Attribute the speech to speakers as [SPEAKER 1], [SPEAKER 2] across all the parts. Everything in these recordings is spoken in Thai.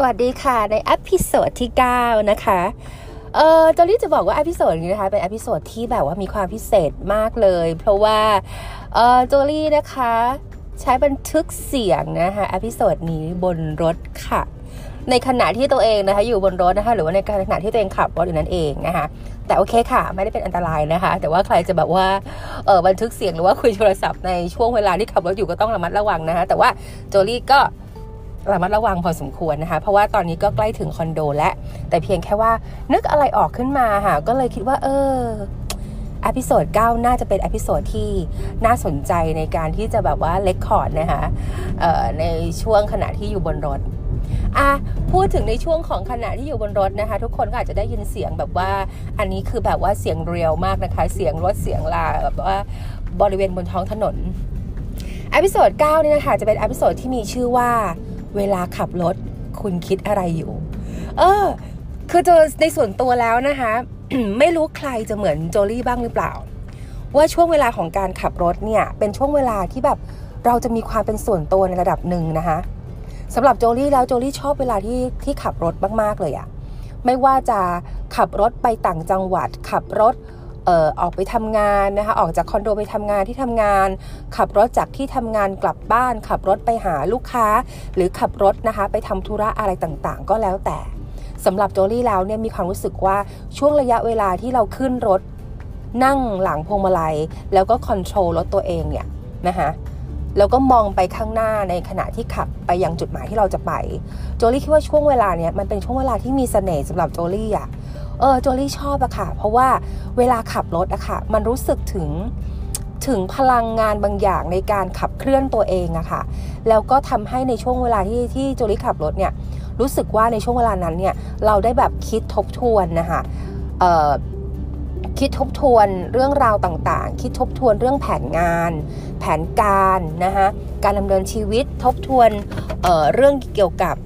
[SPEAKER 1] สวัสดีค่ะ ใน episode ที่ 9 นะคะ เออโจลี่จะบอกว่า episode นี้นะคะ เป็น episode ที่แบบว่ามีความพิเศษมากเลย เพราะว่า เออโจลี่นะคะ ใช้บันทึกเสียงนะคะ episode นี้บนรถค่ะ ในขณะที่ตัวเองนะคะ อยู่บนรถนะคะ หรือว่าในขณะที่ตัวเองขับรถอยู่นั่นเองนะคะ แต่โอเคค่ะ ไม่ได้เป็นอันตรายนะคะ แต่ว่าใครจะแบบว่า เออบันทึกเสียงหรือว่าคุยโทรศัพท์ในช่วงเวลาที่ขับรถอยู่ก็ต้องระมัดระวังนะคะ แต่ว่าโจลี่ก็ ระมัดระวังพอสมควรนะคะ เพราะว่าตอนนี้ก็ใกล้ถึงคอนโดแล้วแต่เพียงแค่ว่านึกอะไรออกขึ้นมาค่ะ ก็เลยคิดว่า เออ episode 9น่าจะเป็น episode ที่น่าสนใจในการที่จะแบบว่า record นะคะในช่วงขณะที่อยู่บนรถอะพูดถึงในช่วงของขณะที่อยู่บนรถนะคะ ทุกคนก็อาจจะได้ยินเสียงแบบว่าอันนี้คือแบบว่าเสียง real มากนะคะ เสียงรถเสียงลาแบบว่าบริเวณบนท้องถนน episode 9นี่นะคะจะเป็น episode ที่มีชื่อว่า เวลาขับรถคุณคิดอะไรอยู่ เออ คือโจในส่วนตัวแล้วนะคะ ไม่รู้ใครจะเหมือนโจลี่บ้างหรือเปล่า ว่าช่วงเวลาของการขับรถเนี่ย เป็นช่วงเวลาที่แบบเราจะมีความเป็นส่วนตัวในระดับหนึ่งนะคะสำหรับโจลี่แล้วโจลี่ชอบเวลาที่ที่ขับรถมากๆเลยอะไม่ว่าจะขับรถไปต่างจังหวัดขับรถ ออออกไปทำงานนะคะออกจากคอนโดไปทำงานที่ทำงาน ขับรถจากที่ทำงานกลับบ้าน ขับรถไปหาลูกค้า หรือขับรถนะคะไปทำธุระอะไรต่างๆ ก็แล้วแต่สำหรับโจลี่แล้วเนี่ยมีความรู้สึกว่าช่วงระยะเวลาที่เราขึ้นรถนั่งหลังพวงมาลัย แล้วก็คอนโทรลรถตัวเองเนี่ยนะคะแล้วก็มองไปข้างหน้าในขณะที่ขับไปยังจุดหมายที่เราจะไป โจลี่คิดว่าช่วงเวลาเนี้ยมันเป็นช่วงเวลาที่มีเสน่ห์สำหรับโจลี่อะ เออโจลี่ชอบอะค่ะ เพราะว่าเวลาขับรถอะค่ะ มันรู้สึกถึงถึงพลังงานบางอย่างในการขับเคลื่อนตัวเองอะค่ะ แล้วก็ทำให้ในช่วงเวลาที่ที่โจลี่ขับรถเนี่ย รู้สึกว่าในช่วงเวลานั้นเนี่ย เราได้แบบคิดทบทวนนะคะเออ คิดทบทวนเรื่องราวต่างๆ คิดทบทวนเรื่องแผนงาน แผนการนะคะการดำเนินชีวิตทบทวนเเรื่องเกี่ยวกับ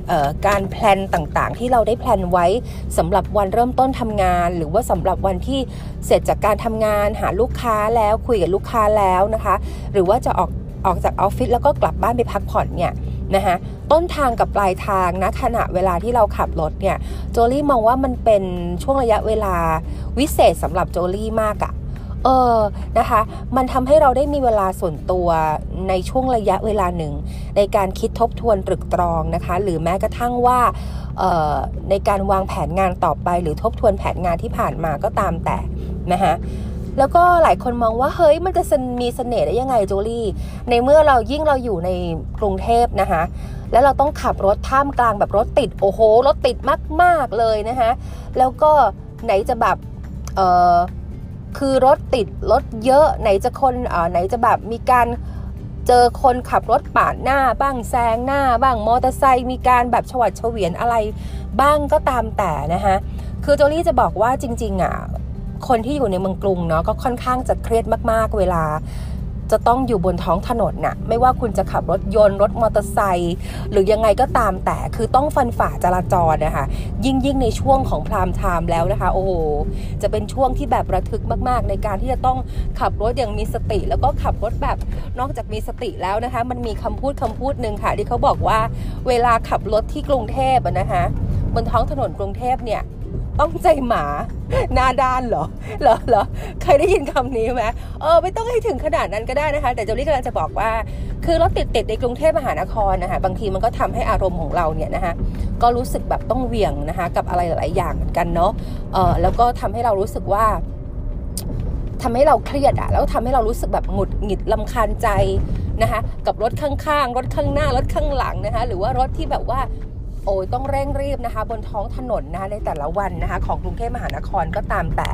[SPEAKER 1] การแพลนต่างๆ ที่เราได้แพลนไว้สำหรับวันเริ่มต้นทำงาน หรือว่าสำหรับวันที่เสร็จจากการทำงาน หาลูกค้าแล้วคุยกับลูกค้าแล้วนะคะ หรือว่าจะออกออกจากออฟฟิศแล้วก็กลับบ้านไปพักผ่อนเนี่ยนะคะ ต้นทางกับปลายทางนะขณะเวลาที่เราขับรถเนี่ยโจลี่มองว่ามันเป็นช่วงระยะเวลาวิเศษสำหรับโจลี่มากอะเออนะคะ มันทำให้เราได้มีเวลาส่วนตัวในช่วงระยะเวลาหนึ่ง ในการคิดทบทวนตรึกตรองนะคะ หรือแม้กระทั่งว่าในการวางแผนงานต่อไป หรือทบทวนแผนงานที่ผ่านมาก็ตามแต่นะคะ แล้วก็หลายคนมองว่าเฮ้ยมันจะมีเสน่ห์ได้ยังไงโจลี่ ในเมื่อเรายิ่งเราอยู่ในกรุงเทพนะคะแล้วเราต้องขับรถท่ามกลางแบบรถติดโอ้โหรถติดมาก ๆ เลยนะคะแล้วก็ไหนจะแบบเออคือรถติดรถเยอะไหนจะคนอ่าไหนจะแบบมีการเจอคนขับรถปาดหน้าบ้างแซงหน้า บ้างมอเตอร์ไซค์มีการแบบฉวัดเฉวียนอะไรบ้างก็ตามแต่นะคะคือโจลี่จะบอกว่าจริงๆอะ คนที่อยู่ในเมืองกรุงเนาะก็ค่อนข้างจะเครียดมากๆ เวลาจะต้องอยู่บนท้องถนนน่ะ ไม่ว่าคุณจะขับรถยนต์รถมอเตอร์ไซค์หรือยังไงก็ตามแต่คือต้องฟันฝ่าจราจรนะคะ ยิ่งยิ่งในช่วงของพรามไทม์แล้วนะคะ โอ้โห จะเป็นช่วงที่แบบระทึกมากๆ ในการที่จะต้องขับรถอย่างมีสติ แล้วก็ขับรถแบบนอกจากมีสติแล้วนะคะ มันมีคำพูดคำพูดหนึ่งค่ะ ที่เขาบอกว่าเวลาขับรถที่กรุงเทพนะคะ บนท้องถนนกรุงเทพเนี่ย ต้องใจหมาหน้าด้านเหรอเหรอเหรอเคยได้ยินคำนี้ไหมเออไม่ต้องให้ถึงขนาดนั้นก็ได้นะคะ แต่เจ้าลี่กำลังจะบอกว่า คือรถติดติดในกรุงเทพมหานครนะคะบางทีมันก็ทำให้อารมณ์ของเราเนี่ยนะคะก็รู้สึกแบบต้องเวียงนะคะ กับอะไรหลายอย่างเหมือนกันเนาะเออแล้วก็ทำให้เรารู้สึกว่าทำให้เราเครียดอะแล้วทำให้เรารู้สึกแบบหงุดหงิดลำคาญใจนะคะกับรถข้างๆ รถข้างหน้ารถข้างหลังนะคะหรือว่ารถที่แบบว่า โอ้ยต้องเร่งรีบนะคะ บนท้องถนนนะคะในแต่ละวันนะคะ ของกรุงเทพมหานครก็ตามแต่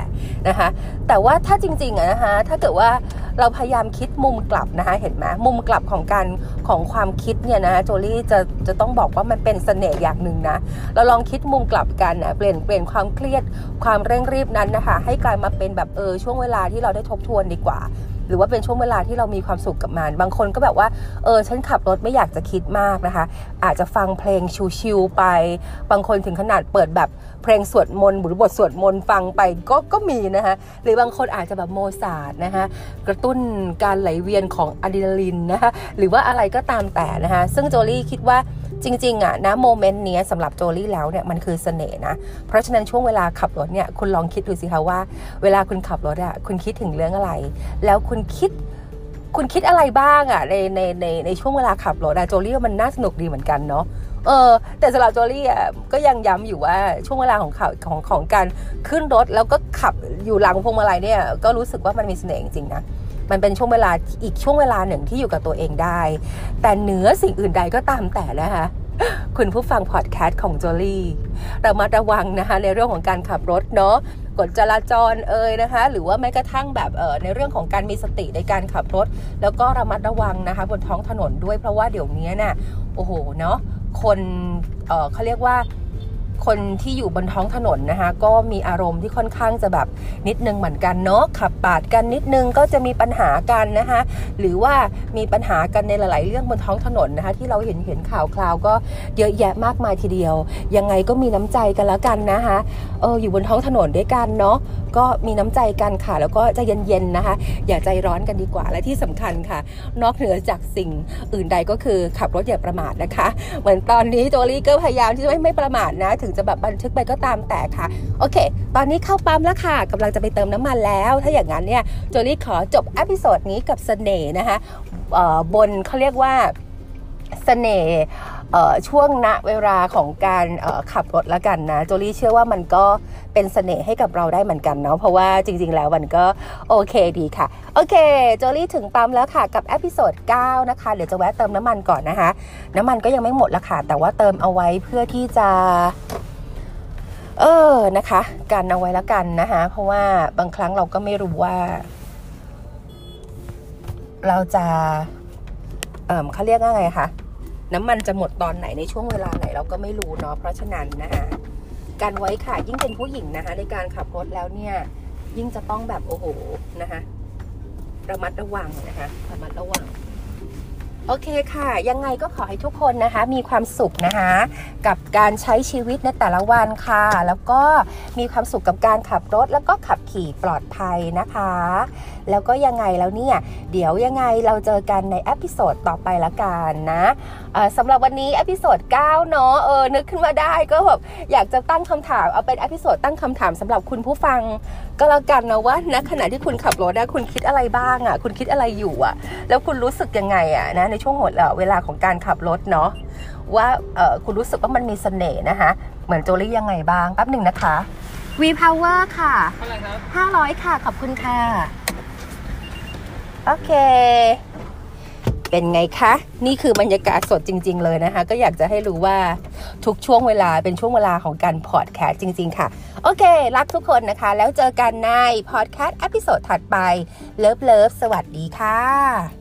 [SPEAKER 1] นะคะ แต่ว่าถ้าจริงๆอะนะคะถ้าเกิดว่าเราพยายามคิดมุมกลับนะคะเห็นไหมมุมกลับของการของความคิดเนี่ยนะโจลี่จะจะต้องบอกว่ามันเป็นเสน่ห์อย่างหนึ่งนะเราลองคิดมุมกลับกันนะเปลี่ยนเปลี่ยนความเครียดความเร่งรีบนั้นนะคะ ให้กลายมาเป็นแบบเออช่วงเวลาที่เราได้ทบทวนดีกว่า หรือว่าเป็นช่วงเวลาที่เรามีความสุขกับมัน บางคนก็แบบว่า เออ ฉันขับรถไม่อยากจะคิดมากนะคะ อาจจะฟังเพลงชิวๆไป บางคนถึงขนาดเปิดแบบเพลงสวดมนต์หรือบทสวดมนต์ฟังไปก็ก็มีนะคะ หรือบางคนอาจจะแบบโมซาร์ทนะคะ กระตุ้นการไหลเวียนของอะดรีนาลินนะคะ หรือว่าอะไรก็ตามแต่นะคะ ซึ่งโจลี่คิดว่า จริงๆอะนะโมเมนต์นี้สำหรับโจลี่แล้วเนี่ยมันคือเสน่ห์นะ เพราะฉะนั้นช่วงเวลาขับรถเนี่ยคุณลองคิดดูสิคะว่า เวลาคุณขับรถอะคุณคิดถึงเรื่องอะไร แล้วคุณคิดคุณคิดอะไรบ้างอะในในในในช่วงเวลาขับรถอะโจลี่มันน่าสนุกดีเหมือนกันเนาะเออแต่สำหรับโจลี่อะก็ยังย้ำอยู่ว่าช่วงเวลาของข่าวของของการขึ้นรถแล้วก็ขับอยู่หลังพวงมาลัยเนี่ยก็รู้สึกว่ามันมีเสน่ห์จริงๆนะ มันเป็นช่วงเวลาอีกช่วงเวลาหนึ่งที่อยู่กับตัวเองได้ แต่เหนือสิ่งอื่นใดก็ตามแต่นะคะคุณผู้ฟังพอดแคสต์ของโจลี่เรามาระวังนะคะในเรื่องของการขับรถเนาะกฎจราจรเอ่ยนะคะ หรือว่าแม้กระทั่งแบบเออในเรื่องของการมีสติในการขับรถ แล้วก็ระมัดระวังนะคะ บนท้องถนนด้วยเพราะว่าเดี๋ยวนี้น่ะโอ้โหเนาะคนเออเขาเรียกว่า คนที่อยู่บนท้องถนนนะคะ ก็มีอารมณ์ที่ค่อนข้างจะแบบนิดนึงเหมือนกันเนาะขับปาดกันนิดนึงก็จะมีปัญหากันนะคะ หรือว่ามีปัญหากันในหลาย ๆ เรื่องบนท้องถนนนะคะ ที่เราเห็นเห็นข่าวคราวก็เยอะแยะมากมายทีเดียว ยังไงก็มีน้ำใจกันแล้วกันนะคะเอออยู่บนท้องถนนด้วยกันเนาะก็มีน้ำใจกันค่ะ แล้วก็จะเย็น ๆ นะคะ อย่าใจร้อนกันดีกว่าและที่สำคัญค่ะ นอกเหนือจากสิ่งอื่นใดก็คือขับรถอย่าประมาทนะคะ เหมือนตอนนี้โจลี่ก็พยายามที่จะไม่ประมาทนะถึงจะแบบบันทึกไปก็ตามแต่ค่ะ โอเค ตอนนี้เข้าปั๊มแล้วค่ะกำลังจะไปเติมน้ำมันแล้ว ถ้าอย่างนั้นเนี่ยโจลี่ขอจบ episode นี้กับเสน่ห์นะคะบนเขาเรียกว่าเสน่ห์ ช่วงณเวลาของการขับรถแล้วกันนะโจลี่เชื่อว่ามันก็เป็นเสน่ห์ให้กับเราได้เหมือนกันเนาะเพราะว่าจริง ๆ แล้วมันก็โอเคดีค่ะ โอเคโจลี่ถึงปั๊มแล้วค่ะกับ episode 9นะคะเดี๋ยวจะแวะเติมน้ำมันก่อนนะคะ น้ำมันก็ยังไม่หมดละค่ะ แต่ว่าเติมเอาไว้เพื่อที่จะเออนะคะกันเอาไว้แล้วกันนะคะเพราะว่าบางครั้งเราก็ไม่รู้ว่า เราจะเออเขาเรียกว่าไงคะ น้ำมันจะหมดตอนไหนในช่วงเวลาไหนเราก็ไม่รู้เนาะเพราะฉะนั้นนะคะการไว้ค่ะยิ่งเป็นผู้หญิงนะคะ ในการขับรถแล้วเนี่ย ยิ่งจะต้องแบบโอ้โหนะคะระมัดระวังนะคะระมัดระวัง โอเคค่ะ ยังไงก็ขอให้ทุกคนนะคะ มีความสุขนะคะ กับการใช้ชีวิตในแต่ละวันค่ะ แล้วก็มีความสุขกับการขับรถ แล้วก็ขับขี่ปลอดภัยนะคะ แล้วก็ยังไงแล้วเนี่ย เดี๋ยวยังไงเราเจอกันใน episode ต่อไปละกันนะสำหรับวันนี้ episode 9เนาะเออนึกขึ้นมาได้ก็แบบอยากจะตั้งคำถามเอาเป็น episode ตั้งคำถามสำหรับคุณผู้ฟังก็แล้วกันนะว่าณขณะที่คุณขับรถนะคุณคิดอะไรบ้างอะ่ะ คุณคิดอะไรอยู่อะ่ะ แล้วคุณรู้สึกยังไงอะ่ะนะในช่วงห้วงเวลาของการขับรถเนาะว่าเออคุณรู้สึกว่ามันมีเสน่ห์นะคะ เหมือนโจลี่ยังไงบ้างแป๊บหนึ่งนะคะ V Power ค่ะเท่าไหร่ครับ500ค่ะ ขอบคุณค่ะ โอเค เป็นไงคะ นี่คือบรรยากาศสดจริง ๆ เลยนะคะ ก็อยากจะให้รู้ว่าทุกช่วงเวลาเป็นช่วงเวลาของการพอดแคสต์จริง ๆ ค่ะ โอเค รักทุกคนนะคะ แล้วเจอกันในพอดแคสต์ episode ถัดไป love love สวัสดีค่ะ